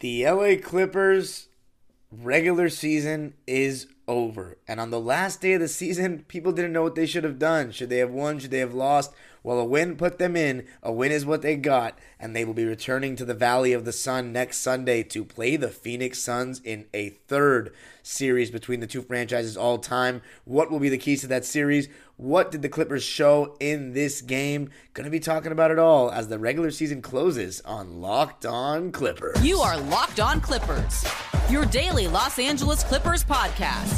The LA Clippers regular season is over. And on the last day of the season, people didn't know what they should have done. Should they have won? Should they have lost? Well, a win put them in. A win is what they got. And they will be returning to the Valley of the Sun next Sunday to play the Phoenix Suns in a third series between the two franchises all time. What will be the keys to that series? What did the Clippers show in this game? Going to be talking about it all as the regular season closes on Locked On Clippers. You are Locked On Clippers, your daily Los Angeles Clippers podcast,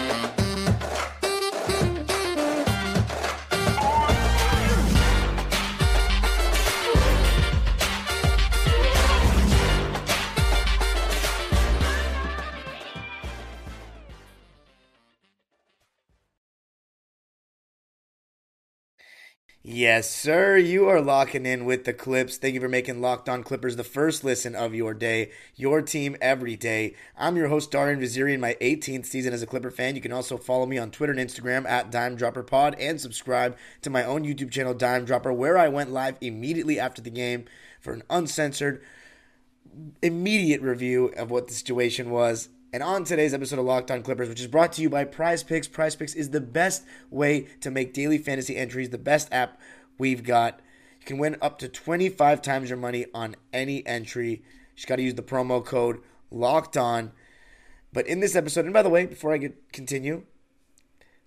Yes, sir. You are locking in with the Clips. Thank you for making Locked On Clippers the first listen of your day, your team every day. I'm your host, Darian Vaziri, in my 18th season as a Clipper fan. You can also follow me on Twitter and Instagram at Dime Dropper Pod and subscribe to my own YouTube channel, Dime Dropper, where I went live immediately after the game for an uncensored, immediate review of what the situation was and on today's episode of Locked On Clippers, which is brought to you by Prize Picks, Prize Picks is the best way to make daily fantasy entries, the best app we've got. You can win up to 25 times your money on any entry. You just got to use the promo code Locked On. But in this episode, and by the way, before I get continue,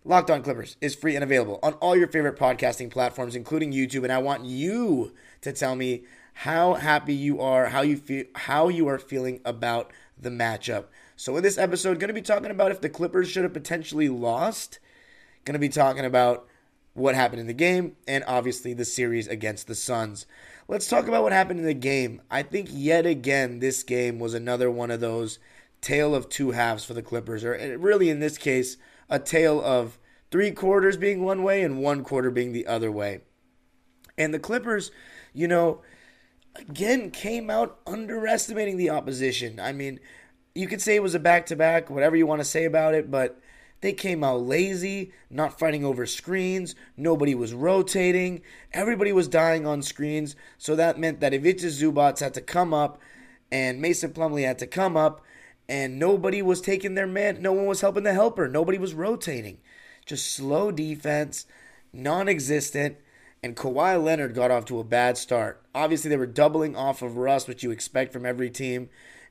Locked On Clippers is free and available on all your favorite podcasting platforms, including YouTube. And I want you to tell me how happy you are, how you feel, how you are feeling about the matchup. So, in this episode, going to be talking about if the Clippers should have potentially lost. Going to be talking about what happened in the game and obviously the series against the Suns. Let's talk about what happened in the game. I think yet again this game was another one of those tale of two halves for the Clippers, or eh, really in this case, a tale of three quarters being one way and one quarter being the other way. And the Clippers, you know, again came out underestimating the opposition. I mean, you could say it was a back to back, whatever you want to say about it, but they came out lazy, not fighting over screens. Nobody was rotating. Everybody was dying on screens. So that meant that Ivica Zubac had to come up and Mason Plumlee had to come up, and nobody was taking their man. No one was helping the helper. Nobody was rotating. Just slow defense, non existent. And Kawhi Leonard got off to a bad start. Obviously, they were doubling off of Russ, which you expect from every team.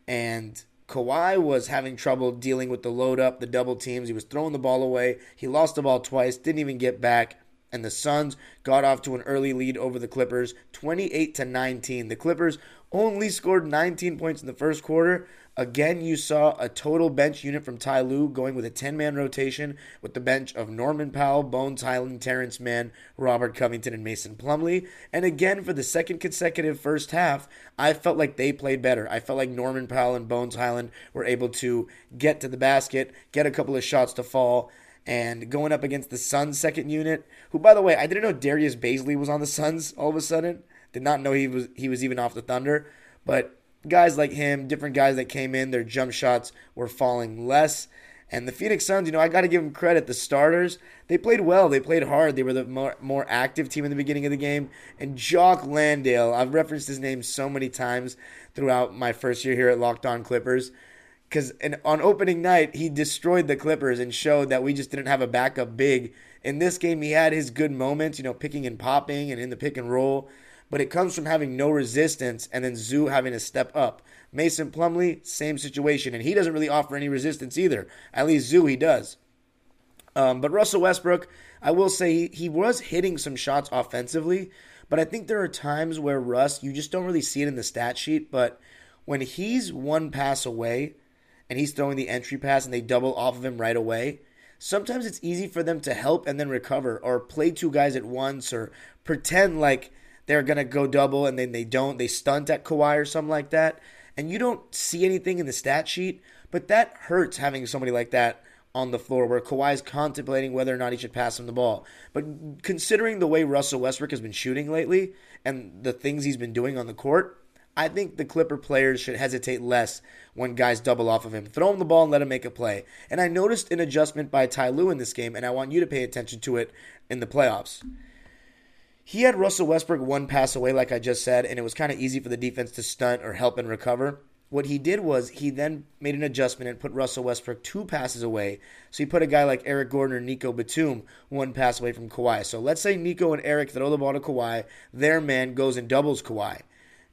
And Kawhi was having trouble dealing with the load up, the double teams. He was throwing the ball away. He lost the ball twice, didn't even get back. And the Suns got off to an early lead over the Clippers, 28 to 19. The Clippers only scored 19 points in the first quarter, Again, you saw a total bench unit from Ty Lue going with a 10 man rotation with the bench of Norman Powell, Bones Hyland, Terrence Mann, Robert Covington, and Mason Plumlee. And again, for the second consecutive first half, I felt like they played better. I felt like Norman Powell and Bones Hyland were able to get to the basket, get a couple of shots to fall. And going up against the Suns' second unit, who, by the way, I didn't know Darius Bazley was on the Suns all of a sudden. Did not know he was he was even off the Thunder. But guys like him, different guys that came in, their jump shots were falling less. And the Phoenix Suns, you know, I got to give them credit. The starters, they played well. They played hard. They were the more, more active team in the beginning of the game. And Jock Landale, I've referenced his name so many times throughout my first year here at Locked On Clippers. Because on opening night, he destroyed the Clippers and showed that we just didn't have a backup big. In this game, he had his good moments, you know, picking and popping and in the pick and roll but it comes from having no resistance and then Zoo having to step up. Mason Plumlee, same situation, and he doesn't really offer any resistance either. At least Zoo, he does. Um, but Russell Westbrook, I will say he, he was hitting some shots offensively, but I think there are times where Russ, you just don't really see it in the stat sheet, but when he's one pass away and he's throwing the entry pass and they double off of him right away, sometimes it's easy for them to help and then recover or play two guys at once or pretend like – they're going to go double and then they don't. They stunt at Kawhi or something like that. And you don't see anything in the stat sheet, but that hurts having somebody like that on the floor where Kawhi is contemplating whether or not he should pass him the ball. But considering the way Russell Westbrook has been shooting lately and the things he's been doing on the court, I think the Clipper players should hesitate less when guys double off of him. Throw him the ball and let him make a play. And I noticed an adjustment by Ty Lue in this game, and I want you to pay attention to it in the playoffs he had Russell Westbrook one pass away, like I just said, and it was kind of easy for the defense to stunt or help and recover. What he did was he then made an adjustment and put Russell Westbrook two passes away. So he put a guy like Eric Gordon or Nico Batum one pass away from Kawhi. So let's say Nico and Eric throw the ball to Kawhi, their man goes and doubles Kawhi.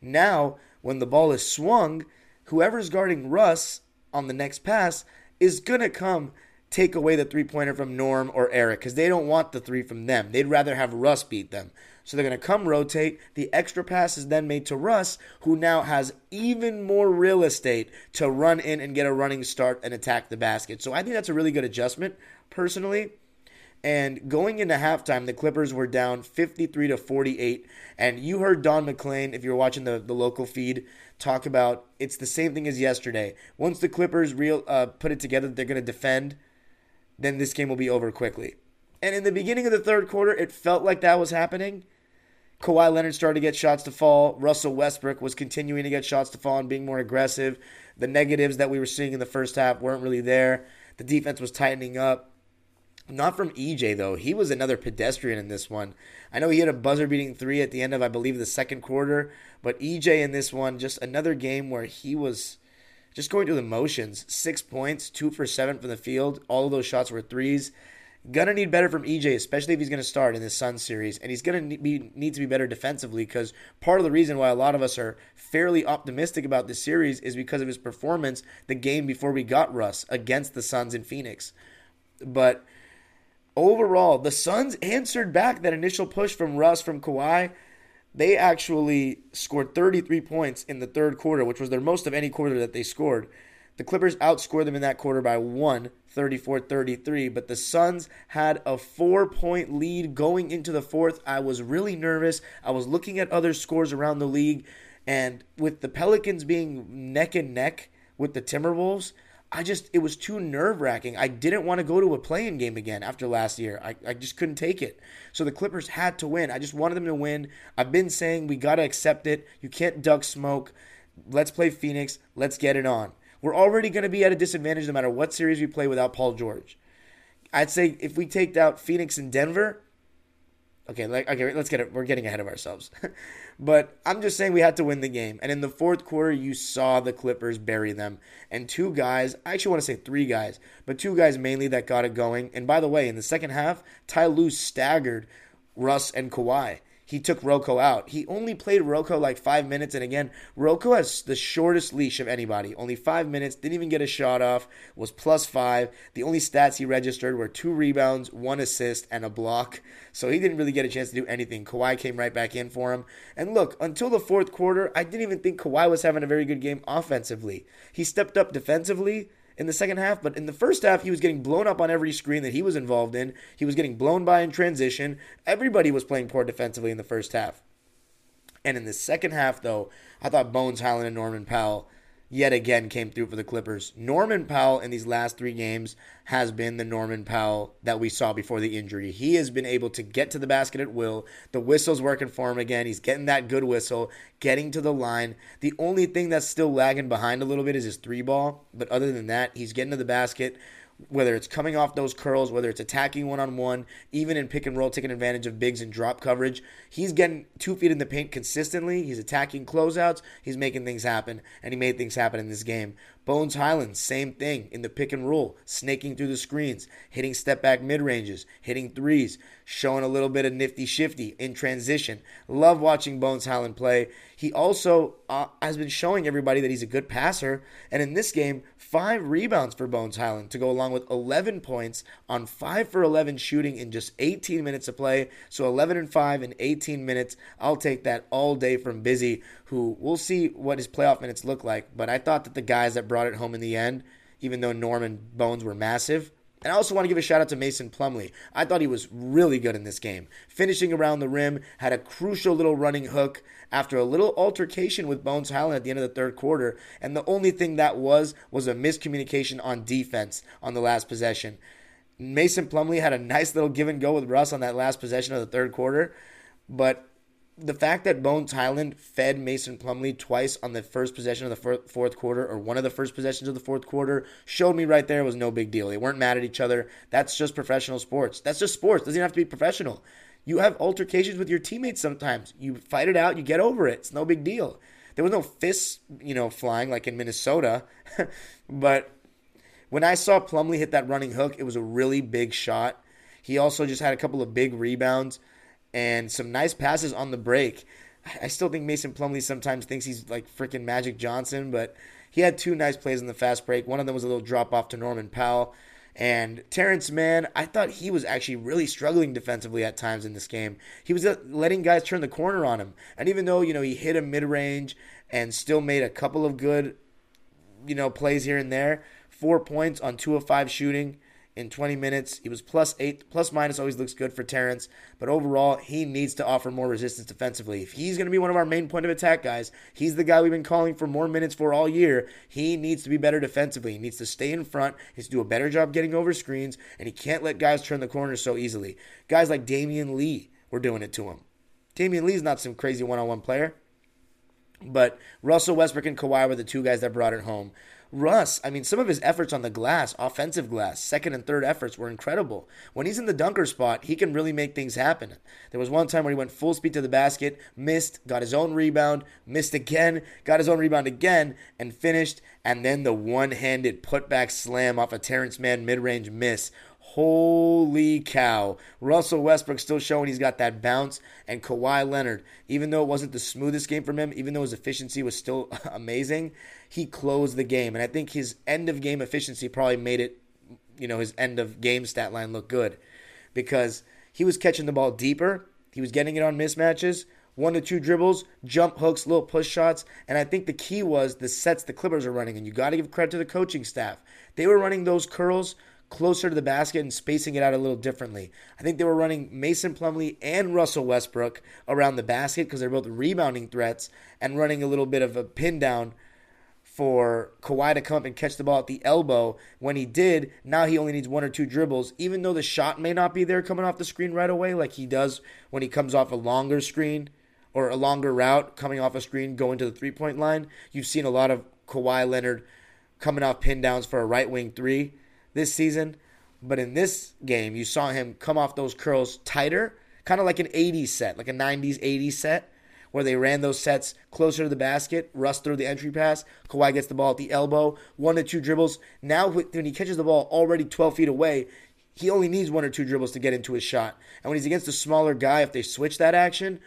Now, when the ball is swung, whoever's guarding Russ on the next pass is going to come take away the three pointer from Norm or Eric because they don't want the three from them. They'd rather have Russ beat them. So they're going to come rotate. The extra pass is then made to Russ, who now has even more real estate to run in and get a running start and attack the basket. So I think that's a really good adjustment, personally. And going into halftime, the Clippers were down 53 to 48. And you heard Don MacLean, if you're watching the, the local feed, talk about it's the same thing as yesterday. Once the Clippers real uh, put it together, they're going to defend then this game will be over quickly. And in the beginning of the third quarter, it felt like that was happening. Kawhi Leonard started to get shots to fall. Russell Westbrook was continuing to get shots to fall and being more aggressive. The negatives that we were seeing in the first half weren't really there. The defense was tightening up. Not from EJ, though. He was another pedestrian in this one. I know he had a buzzer beating three at the end of, I believe, the second quarter. But EJ in this one, just another game where he was just going through the motions. Six points, two for seven from the field. All of those shots were threes. Gonna need better from EJ, especially if he's gonna start in this Sun series, and he's gonna be, need to be better defensively. Because part of the reason why a lot of us are fairly optimistic about this series is because of his performance the game before we got Russ against the Suns in Phoenix. But overall, the Suns answered back that initial push from Russ from Kawhi they actually scored 33 points in the third quarter, which was their most of any quarter that they scored. The Clippers outscored them in that quarter by one, 34 33. But the Suns had a four point lead going into the fourth. I was really nervous. I was looking at other scores around the league, and with the Pelicans being neck and neck with the Timberwolves, I just it was too nerve wracking. I didn't want to go to a play-in game again after last year. I, I just couldn't take it. So the Clippers had to win. I just wanted them to win. I've been saying we gotta accept it. You can't duck smoke. Let's play Phoenix. Let's get it on. We're already gonna be at a disadvantage no matter what series we play without Paul George. I'd say if we take out Phoenix and Denver, Okay, like okay, let's get it. We're getting ahead of ourselves. but I'm just saying we had to win the game. And in the fourth quarter, you saw the Clippers bury them. And two guys, I actually want to say three guys, but two guys mainly that got it going. And by the way, in the second half, Ty Lue staggered Russ and Kawhi he took Rocco out. He only played Rocco like five minutes, and again, Rocco has the shortest leash of anybody. Only five minutes, didn't even get a shot off, was plus five. The only stats he registered were two rebounds, one assist, and a block. So he didn't really get a chance to do anything. Kawhi came right back in for him. And look, until the fourth quarter, I didn't even think Kawhi was having a very good game offensively. He stepped up defensively in the second half, but in the first half, he was getting blown up on every screen that he was involved in. He was getting blown by in transition. Everybody was playing poor defensively in the first half. And in the second half, though, I thought Bones Hyland and Norman Powell yet again came through for the Clippers. Norman Powell in these last three games has been the Norman Powell that we saw before the injury. He has been able to get to the basket at will. The whistle's working for him again. He's getting that good whistle, getting to the line. The only thing that's still lagging behind a little bit is his three ball. But other than that, he's getting to the basket whether it's coming off those curls, whether it's attacking one on one, even in pick and roll, taking advantage of bigs and drop coverage. He's getting two feet in the paint consistently. He's attacking closeouts. He's making things happen, and he made things happen in this game. Bones Hyland, same thing in the pick and roll, snaking through the screens, hitting step back mid ranges, hitting threes, showing a little bit of nifty shifty in transition. Love watching Bones Hyland play. He also uh, has been showing everybody that he's a good passer, and in this game, five rebounds for Bones Hyland to go along with 11 points on 5 for 11 shooting in just 18 minutes of play. So 11 and 5 in 18 minutes. I'll take that all day from Busy, who we'll see what his playoff minutes look like. But I thought that the guys that brought it home in the end, even though Norman Bones were massive, and I also want to give a shout out to Mason Plumlee. I thought he was really good in this game. Finishing around the rim, had a crucial little running hook after a little altercation with Bones Hyland at the end of the third quarter. And the only thing that was was a miscommunication on defense on the last possession. Mason Plumlee had a nice little give and go with Russ on that last possession of the third quarter, but the fact that Bones Hyland fed Mason Plumlee twice on the first possession of the fourth quarter, or one of the first possessions of the fourth quarter, showed me right there was no big deal. They weren't mad at each other. That's just professional sports. That's just sports. Doesn't have to be professional. You have altercations with your teammates sometimes. You fight it out, you get over it. It's no big deal. There was no fists, you know, flying like in Minnesota. but when I saw Plumlee hit that running hook, it was a really big shot. He also just had a couple of big rebounds and some nice passes on the break. I still think Mason Plumlee sometimes thinks he's like freaking Magic Johnson, but he had two nice plays in the fast break. One of them was a little drop off to Norman Powell. And Terrence Mann, I thought he was actually really struggling defensively at times in this game. He was uh, letting guys turn the corner on him. And even though, you know, he hit a mid range and still made a couple of good, you know, plays here and there, four points on two of five shooting in 20 minutes. He was plus eight, plus minus always looks good for Terrence, but overall, he needs to offer more resistance defensively. If he's going to be one of our main point of attack guys, he's the guy we've been calling for more minutes for all year. He needs to be better defensively. He needs to stay in front. He needs to do a better job getting over screens, and he can't let guys turn the corners so easily. Guys like Damion Lee were doing it to him. Damion Lee's not some crazy one on one player. But Russell Westbrook and Kawhi were the two guys that brought it home. Russ, I mean, some of his efforts on the glass, offensive glass, second and third efforts were incredible. When he's in the dunker spot, he can really make things happen. There was one time where he went full speed to the basket, missed, got his own rebound, missed again, got his own rebound again, and finished. And then the one handed putback slam off a Terrence Mann mid range miss Holy cow. Russell Westbrook still showing he's got that bounce. And Kawhi Leonard, even though it wasn't the smoothest game from him, even though his efficiency was still amazing, he closed the game. And I think his end of game efficiency probably made it, you know, his end of game stat line look good because he was catching the ball deeper. He was getting it on mismatches, one to two dribbles, jump hooks, little push shots. And I think the key was the sets the Clippers are running. And you got to give credit to the coaching staff. They were running those curls closer to the basket and spacing it out a little differently. I think they were running Mason Plumlee and Russell Westbrook around the basket because they're both rebounding threats and running a little bit of a pin down for Kawhi to come up and catch the ball at the elbow. When he did, now he only needs one or two dribbles, even though the shot may not be there coming off the screen right away, like he does when he comes off a longer screen or a longer route coming off a screen going to the three point line. You've seen a lot of Kawhi Leonard coming off pin downs for a right wing three this season. But in this game, you saw him come off those curls tighter, kind of like an 80s set, like a 90s, 80s set, where they ran those sets closer to the basket. Russ threw the entry pass. Kawhi gets the ball at the elbow, one to two dribbles. Now, when he catches the ball already 12 feet away, he only needs one or two dribbles to get into his shot. And when he's against a smaller guy, if they switch that action,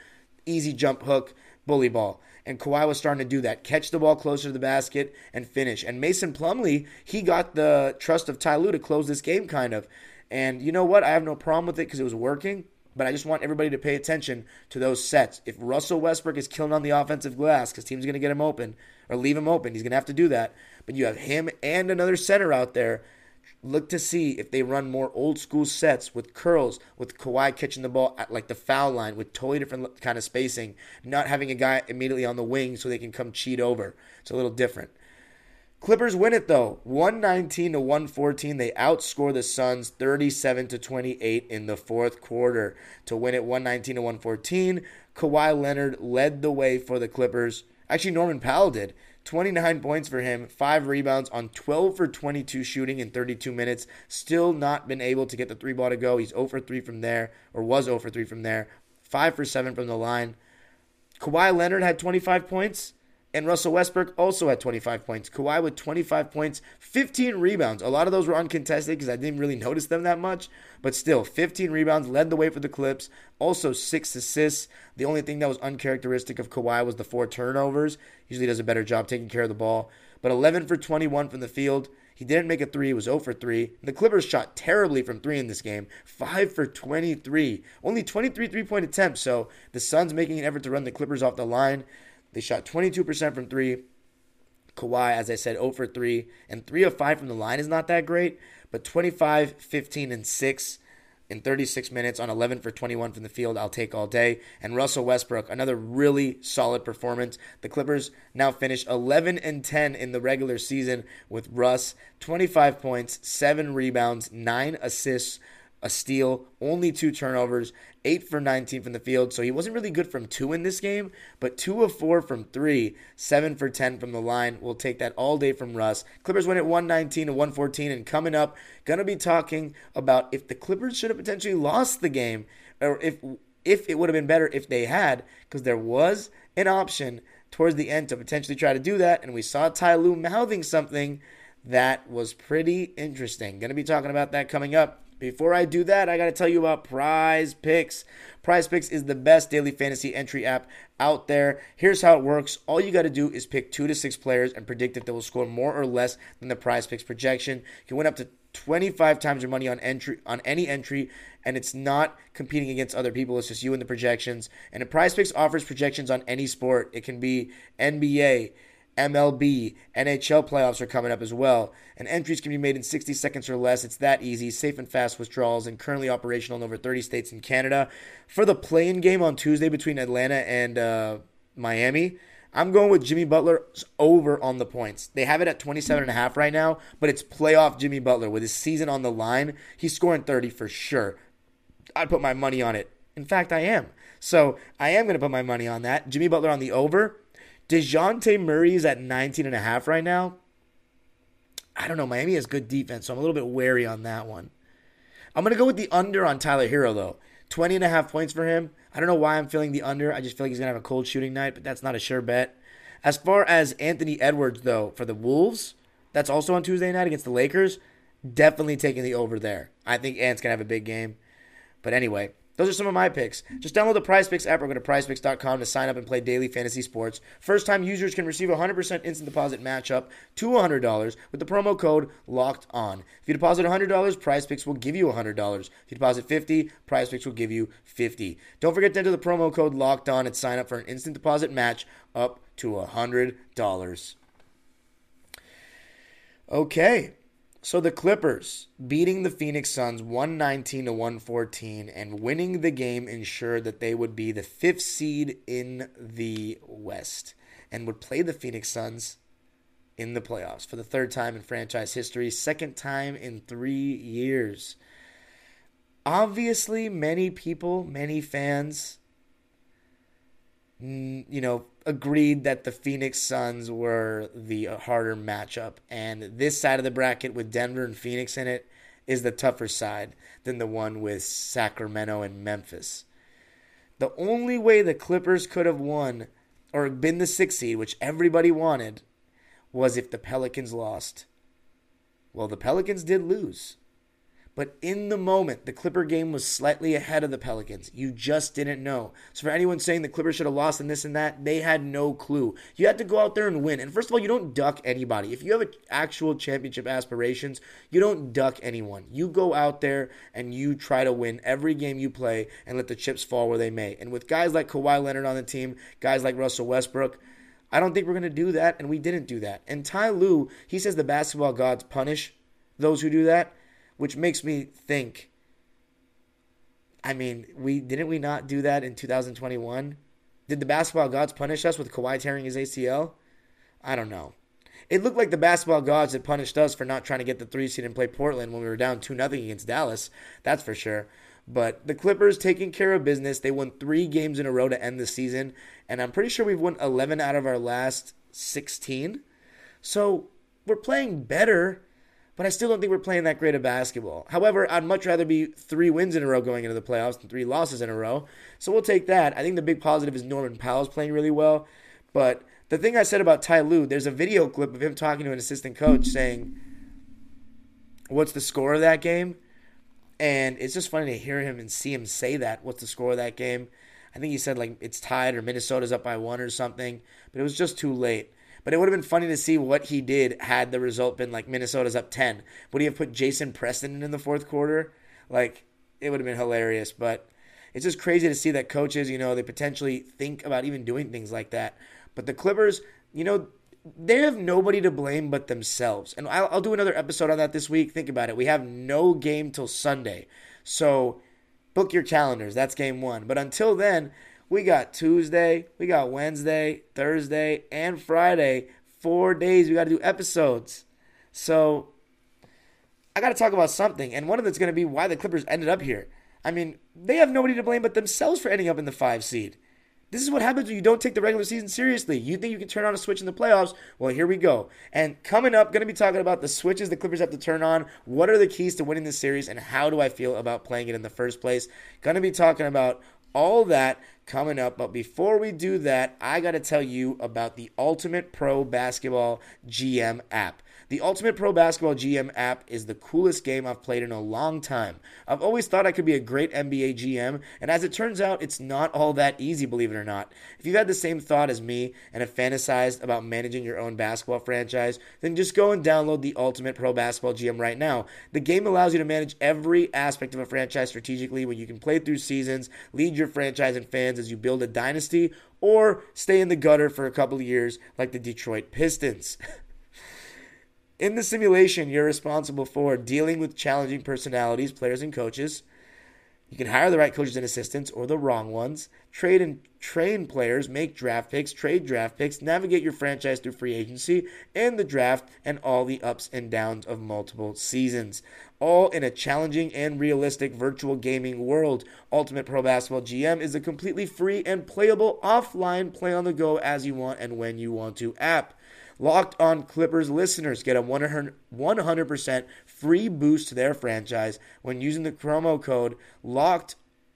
easy jump hook, bully ball. And Kawhi was starting to do that. Catch the ball closer to the basket and finish. And Mason Plumlee, he got the trust of Ty Lue to close this game, kind of. And you know what? I have no problem with it because it was working. But I just want everybody to pay attention to those sets. If Russell Westbrook is killing on the offensive glass because teams going to get him open or leave him open, he's going to have to do that. But you have him and another center out there look to see if they run more old school sets with curls, with Kawhi catching the ball at like the foul line with totally different kind of spacing, not having a guy immediately on the wing so they can come cheat over. It's a little different. Clippers win it though, 119 to 114. They outscore the Suns 37 to 28 in the fourth quarter to win it 119 to 114. Kawhi Leonard led the way for the Clippers. Actually, Norman Powell did. 29 points for him, 5 rebounds on 12 for 22 shooting in 32 minutes. Still not been able to get the three ball to go. He's 0 for 3 from there, or was 0 for 3 from there. 5 for 7 from the line. Kawhi Leonard had 25 points. And Russell Westbrook also had 25 points. Kawhi with 25 points, 15 rebounds. A lot of those were uncontested because I didn't really notice them that much. But still, 15 rebounds, led the way for the Clips. Also, six assists. The only thing that was uncharacteristic of Kawhi was the four turnovers. Usually does a better job taking care of the ball. But 11 for 21 from the field. He didn't make a three. He was 0 for 3. The Clippers shot terribly from three in this game. 5 for 23. Only 23 three point attempts. So the Suns making an effort to run the Clippers off the line. They shot 22% from three. Kawhi, as I said, 0 for 3. And 3 of 5 from the line is not that great, but 25, 15, and 6 in 36 minutes on 11 for 21 from the field, I'll take all day. And Russell Westbrook, another really solid performance. The Clippers now finish 11 and 10 in the regular season with Russ, 25 points, 7 rebounds, 9 assists, a steal, only two turnovers, 8 for 19 from the field. So he wasn't really good from 2 in this game, but 2 of 4 from 3, 7 for 10 from the line. We'll take that all day from Russ. Clippers win at 119 to 114 and coming up, going to be talking about if the Clippers should have potentially lost the game or if if it would have been better if they had, because there was an option towards the end to potentially try to do that, and we saw Ty Lue mouthing something that was pretty interesting. Going to be talking about that coming up. Before I do that, I got to tell you about Prize Picks. Prize Picks is the best daily fantasy entry app out there. Here's how it works all you got to do is pick two to six players and predict if they will score more or less than the Prize Picks projection. You can win up to 25 times your money on entry on any entry and it's not competing against other people it's just you and the projections and the prize picks offers projections on any sport it can be nba MLB, NHL playoffs are coming up as well, and entries can be made in 60 seconds or less. It's that easy, safe and fast withdrawals, and currently operational in over 30 states in Canada. For the play-in game on Tuesday between Atlanta and uh, Miami, I'm going with Jimmy Butler over on the points. They have it at 27 and a half right now, but it's playoff Jimmy Butler with his season on the line. He's scoring 30 for sure. I'd put my money on it. In fact, I am. So I am going to put my money on that. Jimmy Butler on the over. DeJounte Murray is at 19 and a half right now. I don't know. Miami has good defense, so I'm a little bit wary on that one. I'm going to go with the under on Tyler Herro, though. 20 and a half points for him. I don't know why I'm feeling the under. I just feel like he's going to have a cold shooting night, but that's not a sure bet. As far as Anthony Edwards, though, for the Wolves, that's also on Tuesday night against the Lakers. Definitely taking the over there. I think Ant's going to have a big game. But anyway, those are some of my picks. Just download the Prize Picks app or go to prizepicks.com to sign up and play daily fantasy sports. First time users can receive a 100% instant deposit match up to $100 with the promo code LOCKED ON. If you deposit $100, Prize Picks will give you $100. If you deposit 50, Prize Picks will give you 50. Don't forget to enter the promo code LOCKED ON and sign up for an instant deposit match up to $100. Okay, so the Clippers beating the Phoenix Suns 119 to 114 and winning the game ensured that they would be the fifth seed in the West and would play the Phoenix Suns in the playoffs for the third time in franchise history, second time in three years. Obviously, many people, many fans, Mm, you know, agreed that the Phoenix Suns were the uh, harder matchup. And this side of the bracket with Denver and Phoenix in it is the tougher side than the one with Sacramento and Memphis. The only way the Clippers could have won or been the sixth seed, which everybody wanted, was if the Pelicans lost. Well, the Pelicans did lose. But in the moment, the Clipper game was slightly ahead of the Pelicans. You just didn't know. So for anyone saying the Clippers should have lost and this and that, they had no clue. You had to go out there and win. And first of all, you don't duck anybody. If you have actual championship aspirations, you don't duck anyone. You go out there and you try to win every game you play and let the chips fall where they may. And with guys like Kawhi Leonard on the team, guys like Russell Westbrook, I don't think we're going to do that, and we didn't do that. And Ty Lue, he says the basketball gods punish those who do that which makes me think. I mean, we didn't we not do that in 2021? Did the basketball gods punish us with Kawhi tearing his ACL? I don't know. It looked like the basketball gods had punished us for not trying to get the three seed and play Portland when we were down 2 0 against Dallas. That's for sure. But the Clippers taking care of business. They won three games in a row to end the season. And I'm pretty sure we've won 11 out of our last 16. So we're playing better but I still don't think we're playing that great of basketball. However, I'd much rather be three wins in a row going into the playoffs than three losses in a row. So we'll take that. I think the big positive is Norman Powell's playing really well. But the thing I said about Ty Lue, there's a video clip of him talking to an assistant coach saying, What's the score of that game? And it's just funny to hear him and see him say that. What's the score of that game? I think he said like it's tied or Minnesota's up by one or something, but it was just too late. But it would have been funny to see what he did had the result been like Minnesota's up 10. Would he have put Jason Preston in the fourth quarter? Like, it would have been hilarious. But it's just crazy to see that coaches, you know, they potentially think about even doing things like that. But the Clippers, you know, they have nobody to blame but themselves. And I'll, I'll, do another episode on that this week. Think about it. We have no game till Sunday. So book your calendars. That's game one. But until then, we got Tuesday, we got Wednesday, Thursday, and Friday. Four days we got to do episodes. So I got to talk about something. And one of it's going to be why the Clippers ended up here. I mean, they have nobody to blame but themselves for ending up in the five seed. This is what happens when you don't take the regular season seriously. You think you can turn on a switch in the playoffs? Well, here we go. And coming up, going to be talking about the switches the Clippers have to turn on. What are the keys to winning this series, and how do I feel about playing it in the first place? Going to be talking about all that coming up. But before we do that, I got to tell you about the Ultimate Pro Basketball GM app. The Ultimate Pro Basketball GM app is the coolest game I've played in a long time. I've always thought I could be a great NBA GM, and as it turns out, it's not all that easy, believe it or not. If you've had the same thought as me and have fantasized about managing your own basketball franchise, then just go and download the Ultimate Pro Basketball GM right now. The game allows you to manage every aspect of a franchise strategically when you can play through seasons, lead your franchise and fans as you build a dynasty, or stay in the gutter for a couple of years like the Detroit Pistons. In the simulation, you're responsible for dealing with challenging personalities, players, and coaches. You can hire the right coaches and assistants or the wrong ones, trade and train players, make draft picks, trade draft picks, navigate your franchise through free agency and the draft, and all the ups and downs of multiple seasons. All in a challenging and realistic virtual gaming world. Ultimate Pro Basketball GM is a completely free and playable offline play on the go as you want and when you want to app. Locked on Clippers listeners get a 100% free boost to their franchise when using the promo code LOCKED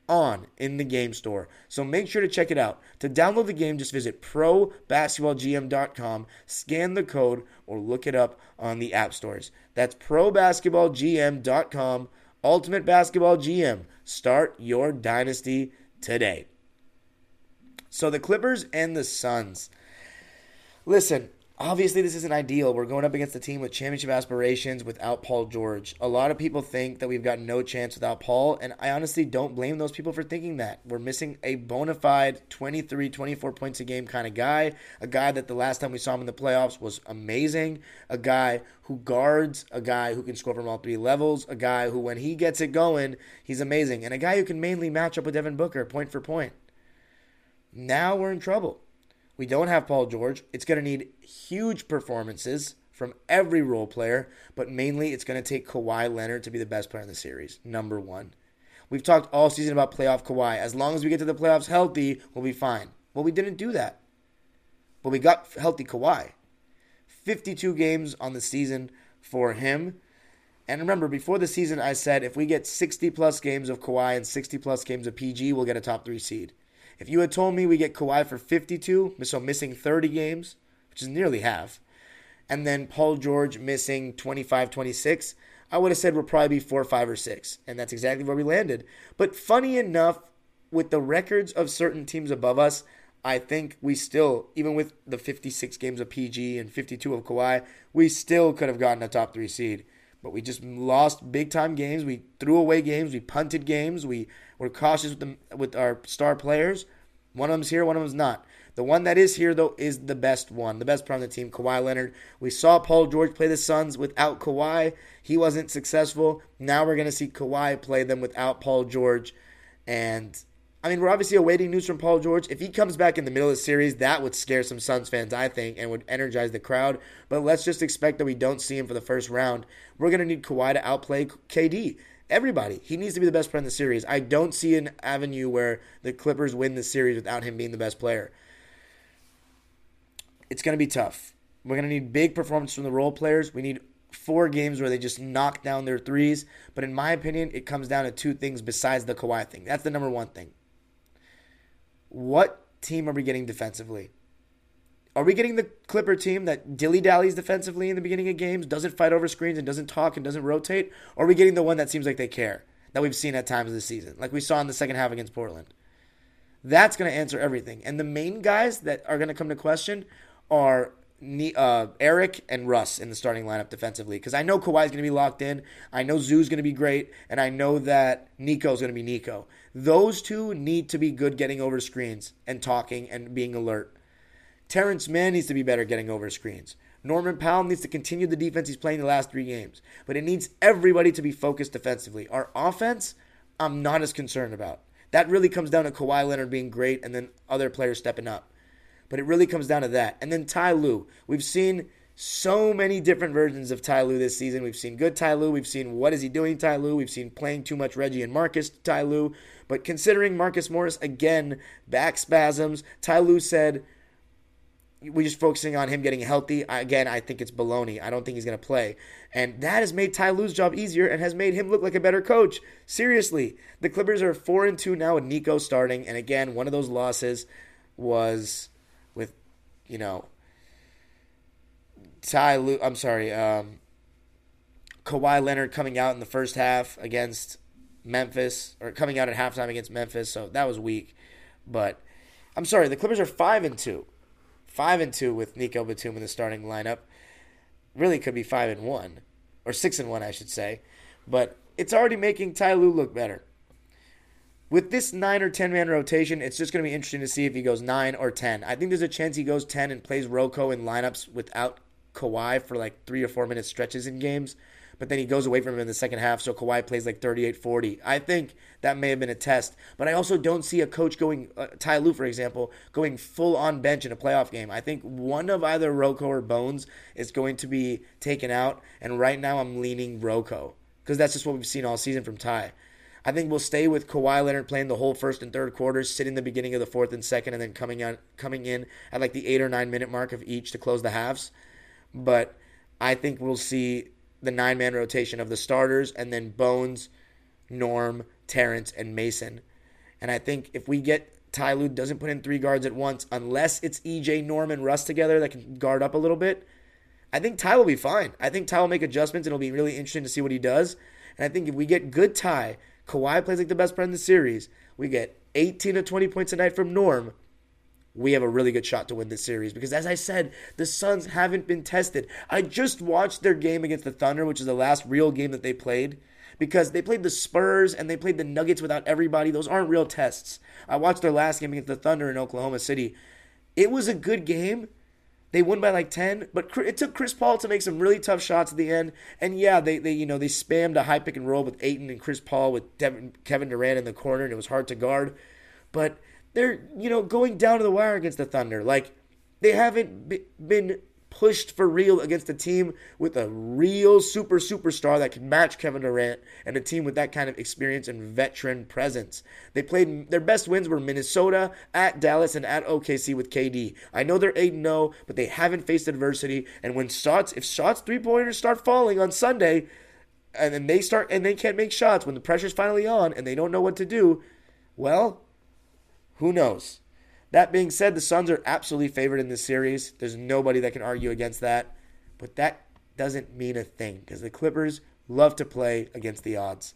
on in the game store. So make sure to check it out. To download the game, just visit probasketballgm.com, scan the code, or look it up on the app stores. That's probasketballgm.com. Ultimate Basketball GM. Start your dynasty today. So the Clippers and the Suns. Listen, obviously this isn't ideal. We're going up against a team with championship aspirations without Paul George. A lot of people think that we've got no chance without Paul, and I honestly don't blame those people for thinking that. We're missing a bona fide 23, 24 points a game kind of guy, a guy that the last time we saw him in the playoffs was amazing, a guy who guards, a guy who can score from all three levels, a guy who when he gets it going, he's amazing, and a guy who can mainly match up with Devin Booker point for point. Now we're in trouble. We don't have Paul George. It's going to need huge performances from every role player, but mainly it's going to take Kawhi Leonard to be the best player in the series, number one. We've talked all season about playoff Kawhi. As long as we get to the playoffs healthy, we'll be fine. Well, we didn't do that. But we got healthy Kawhi. 52 games on the season for him. And remember, before the season, I said if we get 60 plus games of Kawhi and 60 plus games of PG, we'll get a top three seed. If you had told me we get Kawhi for 52, so missing 30 games, which is nearly half, and then Paul George missing 25, 26, I would have said we'll probably be four, five, or six. And that's exactly where we landed. But funny enough, with the records of certain teams above us, I think we still, even with the 56 games of PG and 52 of Kawhi, we still could have gotten a top three seed. But we just lost big time games. We threw away games. We punted games. We were cautious with them with our star players. One of them's here, one of them's not. The one that is here though is the best one, the best player on the team, Kawhi Leonard. We saw Paul George play the Suns without Kawhi. He wasn't successful. Now we're gonna see Kawhi play them without Paul George, and I mean, we're obviously awaiting news from Paul George. If he comes back in the middle of the series, that would scare some Suns fans, I think, and would energize the crowd. But let's just expect that we don't see him for the first round. We're going to need Kawhi to outplay KD. Everybody. He needs to be the best player in the series. I don't see an avenue where the Clippers win the series without him being the best player. It's going to be tough. We're going to need big performance from the role players. We need four games where they just knock down their threes. But in my opinion, it comes down to two things besides the Kawhi thing. That's the number one thing. What team are we getting defensively? Are we getting the Clipper team that dilly dallies defensively in the beginning of games, doesn't fight over screens and doesn't talk and doesn't rotate? Or are we getting the one that seems like they care, that we've seen at times this season, like we saw in the second half against Portland? That's going to answer everything. And the main guys that are going to come to question are uh, Eric and Russ in the starting lineup defensively because I know Kawhi's going to be locked in. I know Zoo's going to be great, and I know that Nico's going to be Nico. Those two need to be good getting over screens and talking and being alert. Terrence Mann needs to be better getting over screens. Norman Powell needs to continue the defense he's playing the last three games, but it needs everybody to be focused defensively. Our offense, I'm not as concerned about. That really comes down to Kawhi Leonard being great and then other players stepping up. But it really comes down to that. And then Ty Lue. We've seen so many different versions of Ty Lue this season. We've seen good Ty Lue. We've seen what is he doing Ty Lue. We've seen playing too much Reggie and Marcus Ty Lue. But considering Marcus Morris, again, back spasms, Ty Lue said, we're just focusing on him getting healthy. Again, I think it's baloney. I don't think he's going to play. And that has made Ty Lue's job easier and has made him look like a better coach. Seriously. The Clippers are 4 and 2 now with Nico starting. And again, one of those losses was with, you know, Ty Lue, I'm sorry, um, Kawhi Leonard coming out in the first half against Memphis, or coming out at halftime against Memphis, so that was weak. But I'm sorry, the Clippers are five and two, five and two with Nico Batum in the starting lineup. Really could be five and one, or six and one, I should say. But it's already making Ty Lue look better. With this nine or ten man rotation, it's just going to be interesting to see if he goes nine or ten. I think there's a chance he goes ten and plays Rocco in lineups without Kawhi for like three or four minute stretches in games, but then he goes away from him in the second half, so Kawhi plays like 38 40. I think that may have been a test, but I also don't see a coach going, uh, Ty Lue, for example, going full on bench in a playoff game. I think one of either Roko or Bones is going to be taken out, and right now I'm leaning Roko because that's just what we've seen all season from Ty. I think we'll stay with Kawhi Leonard playing the whole first and third quarters, sitting the beginning of the fourth and second, and then coming out coming in at like the eight or nine minute mark of each to close the halves but I think we'll see the nine man rotation of the starters and then Bones, Norm, Terrence, and Mason. And I think if we get Ty Lue doesn't put in three guards at once, unless it's EJ, Norm, and Russ together that can guard up a little bit, I think Ty will be fine. I think Ty will make adjustments and it'll be really interesting to see what he does. And I think if we get good Ty, Kawhi plays like the best player in the series, we get 18 to 20 points a night from Norm we have a really good shot to win this series because, as I said, the Suns haven't been tested. I just watched their game against the Thunder, which is the last real game that they played, because they played the Spurs and they played the Nuggets without everybody. Those aren't real tests. I watched their last game against the Thunder in Oklahoma City. It was a good game. They won by like 10, but it took Chris Paul to make some really tough shots at the end. And yeah, they, they you know, they spammed a high pick and roll with Ayton and Chris Paul with Devin, Kevin Durant in the corner, and it was hard to guard. But they're you know going down to the wire against the Thunder. Like they haven't been pushed for real against a team with a real super superstar that can match Kevin Durant and a team with that kind of experience and veteran presence. They played their best wins were Minnesota, at Dallas, and at OKC with KD. I know they're 8 0, but they haven't faced adversity. And when shots, if shots three pointers start falling on Sunday, and then they start and they can't make shots when the pressure's finally on and they don't know what to do, well, who knows? That being said, the Suns are absolutely favored in this series. There's nobody that can argue against that. But that doesn't mean a thing because the Clippers love to play against the odds.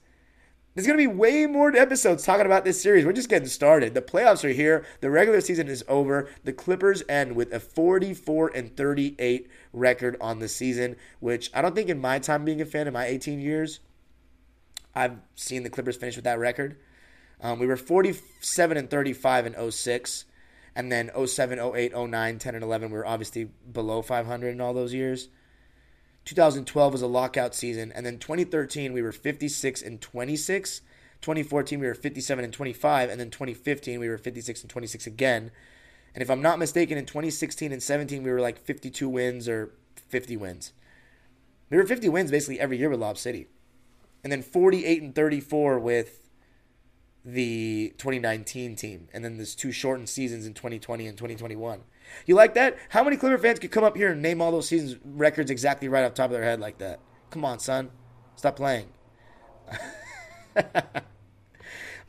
There's going to be way more episodes talking about this series. We're just getting started. The playoffs are here. The regular season is over. The Clippers end with a 44 and 38 record on the season, which I don't think in my time being a fan in my 18 years, I've seen the Clippers finish with that record. Um, we were 47 and 35 in 06. And then 07, 08, 09, 10, and 11, we were obviously below 500 in all those years. 2012 was a lockout season. And then 2013, we were 56 and 26. 2014, we were 57 and 25. And then 2015, we were 56 and 26 again. And if I'm not mistaken, in 2016 and 17, we were like 52 wins or 50 wins. We were 50 wins basically every year with Lob City. And then 48 and 34 with the 2019 team, and then there's two shortened seasons in 2020 and 2021. You like that? How many Clipper fans could come up here and name all those seasons records exactly right off top of their head like that? Come on, son, stop playing.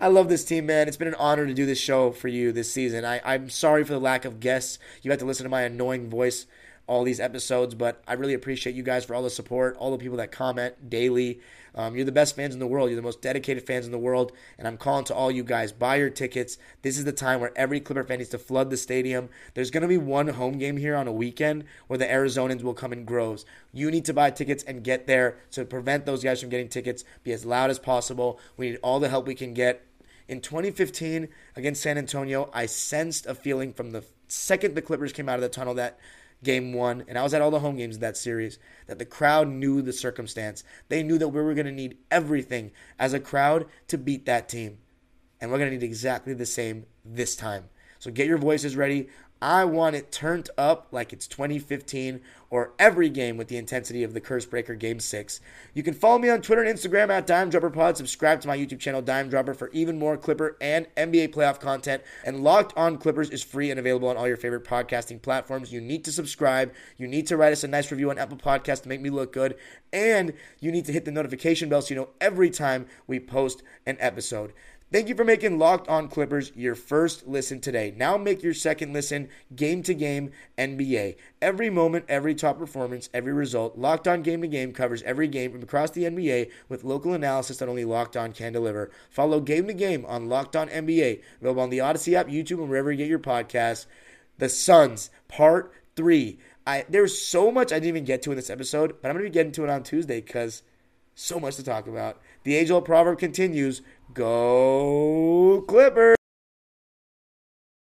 I love this team, man. It's been an honor to do this show for you this season. I, I'm sorry for the lack of guests. You had to listen to my annoying voice all these episodes, but I really appreciate you guys for all the support, all the people that comment daily. Um, you're the best fans in the world. You're the most dedicated fans in the world. And I'm calling to all you guys buy your tickets. This is the time where every Clipper fan needs to flood the stadium. There's going to be one home game here on a weekend where the Arizonans will come in groves. You need to buy tickets and get there to prevent those guys from getting tickets. Be as loud as possible. We need all the help we can get. In 2015 against San Antonio, I sensed a feeling from the second the Clippers came out of the tunnel that game one, and I was at all the home games of that series, that the crowd knew the circumstance. They knew that we were going to need everything as a crowd to beat that team. And we're going to need exactly the same this time. So get your voices ready. I want it turned up like it's 2015 or every game with the intensity of the Curse Breaker Game 6. You can follow me on Twitter and Instagram at Dime Dropper Pod. Subscribe to my YouTube channel, Dime Dropper, for even more Clipper and NBA playoff content. And Locked On Clippers is free and available on all your favorite podcasting platforms. You need to subscribe. You need to write us a nice review on Apple Podcasts to make me look good. And you need to hit the notification bell so you know every time we post an episode. Thank you for making Locked On Clippers your first listen today. Now make your second listen game to game NBA. Every moment, every top performance, every result. Locked On Game to Game covers every game from across the NBA with local analysis that only Locked On can deliver. Follow Game to Game on Locked On NBA, available on the Odyssey app, YouTube, and wherever you get your podcasts. The Suns, Part 3. I There's so much I didn't even get to in this episode, but I'm going to be getting to it on Tuesday because so much to talk about. The age old proverb continues Go Clippers!